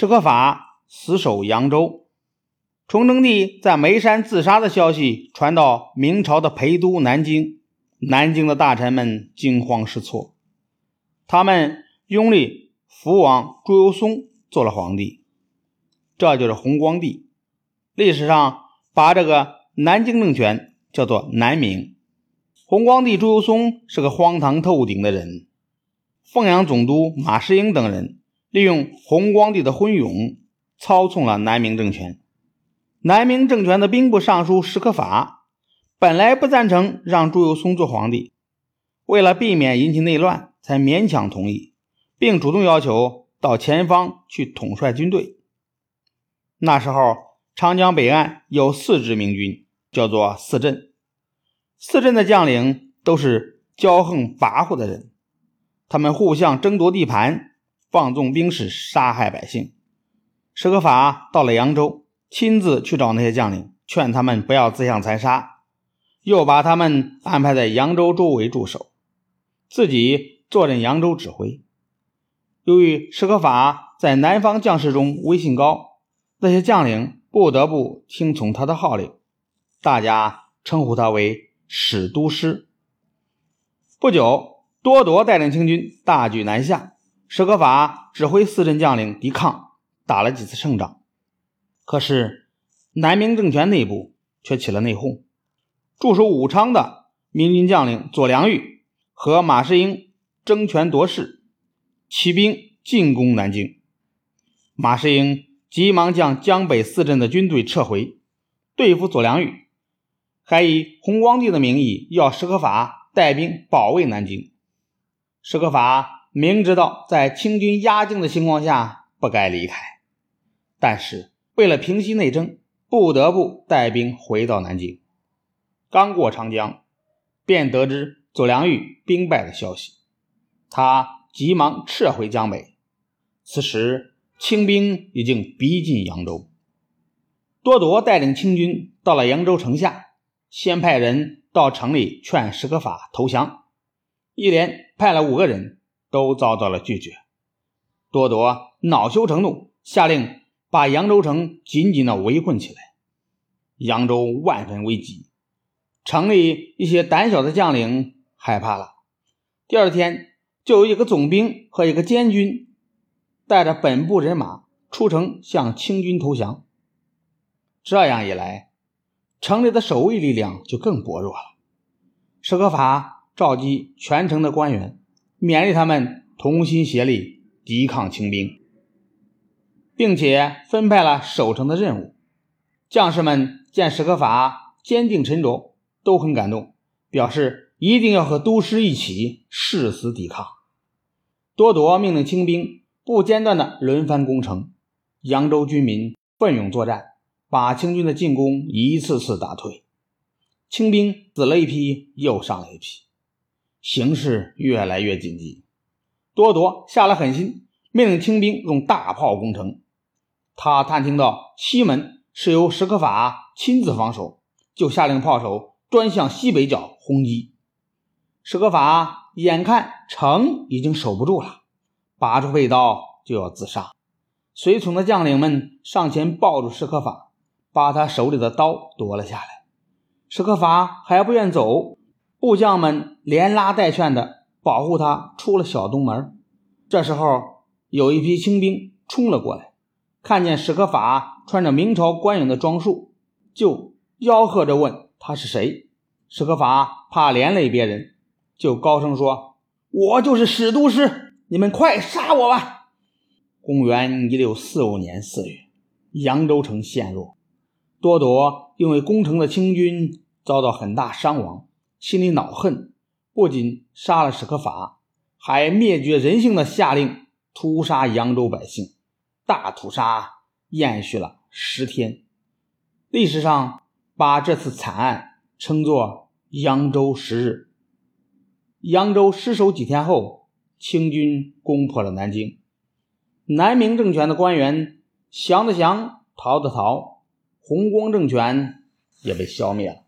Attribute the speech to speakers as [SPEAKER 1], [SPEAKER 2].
[SPEAKER 1] 史可法死守扬州。崇祯帝在眉山自杀的消息传到明朝的陪都南京，南京的大臣们惊慌失措，他们拥立福王朱由崧做了皇帝，这就是弘光帝。历史上把这个南京政权叫做南明。弘光帝朱由崧是个荒唐透顶的人，凤阳总督马士英等人利用弘光帝的昏庸，操纵了南明政权。南明政权的兵部尚书史可法本来不赞成让朱由崧做皇帝，为了避免引起内乱，才勉强同意，并主动要求到前方去统帅军队。那时候，长江北岸有四支明军，叫做四镇。四镇的将领都是骄横跋扈的人，他们互相争夺地盘，放纵兵士，杀害百姓。史可法到了扬州。亲自去找那些将领，劝他们不要自相残杀，又把他们安排在扬州周围驻守，自己坐镇扬州指挥。由于史可法在南方将士中威信高，那些将领不得不听从他的号令，大家称呼他为史都师。不久，多铎带领清军大举南下，史可法指挥四镇将领抵抗，打了几次胜仗。可是，南明政权内部却起了内讧。驻守武昌的明军将领左良玉和马士英争权夺势，起兵进攻南京。马士英急忙将江北四镇的军队撤回，对付左良玉，还以弘光帝的名义要史可法带兵保卫南京。史可法明知道在清军压境的情况下不该离开，但是。为了平息内争，不得不带兵回到南京。刚过长江，便得知左良玉兵败的消息，他急忙撤回江北。此时，清兵已经逼近扬州。多铎带领清军到了扬州城下，先派人到城里劝史可法投降，一连派了五个人，都遭到了拒绝。多铎恼羞成怒，下令。把扬州城紧紧的围困起来，扬州万分危急。城里一些胆小的将领害怕了。第二天，就有一个总兵和一个监军带着本部人马出城向清军投降。这样一来，城里的守卫力量就更薄弱了。史可法召集全城的官员，勉励他们同心协力抵抗清兵。并且分派了守城的任务，将士们见史可法坚定沉着，都很感动，表示一定要和都师一起誓死抵抗。多铎命令清兵不间断地轮番攻城，扬州军民奋勇作战，把清军的进攻一次次打退。清兵死了一批，又上了一批，形势越来越紧急。多铎下了狠心，命令清兵用大炮攻城。他探听到西门是由史可法亲自防守，就下令炮手专向西北角轰击。史可法眼看城已经守不住了，拔出佩刀就要自杀。随从的将领们上前抱住史可法，把他手里的刀夺了下来。史可法还不愿走，部将们连拉带劝的保护他出了小东门。这时候，有一批清兵冲了过来。看见史可法穿着明朝官员的装束，就吆喝着问他是谁。史可法怕连累别人，就高声说：“我就是史都师，你们快杀我吧！”公元一六四五年四月，扬州城陷落，多铎因为攻城的清军遭到很大伤亡，心里恼恨，不仅杀了史可法，还灭绝人性的下令屠杀扬州百姓。大屠杀延续了十天，历史上把这次惨案称作“扬州十日”。扬州失守几天后，清军攻破了南京，南明政权的官员降的降，逃的逃，弘光政权也被消灭了。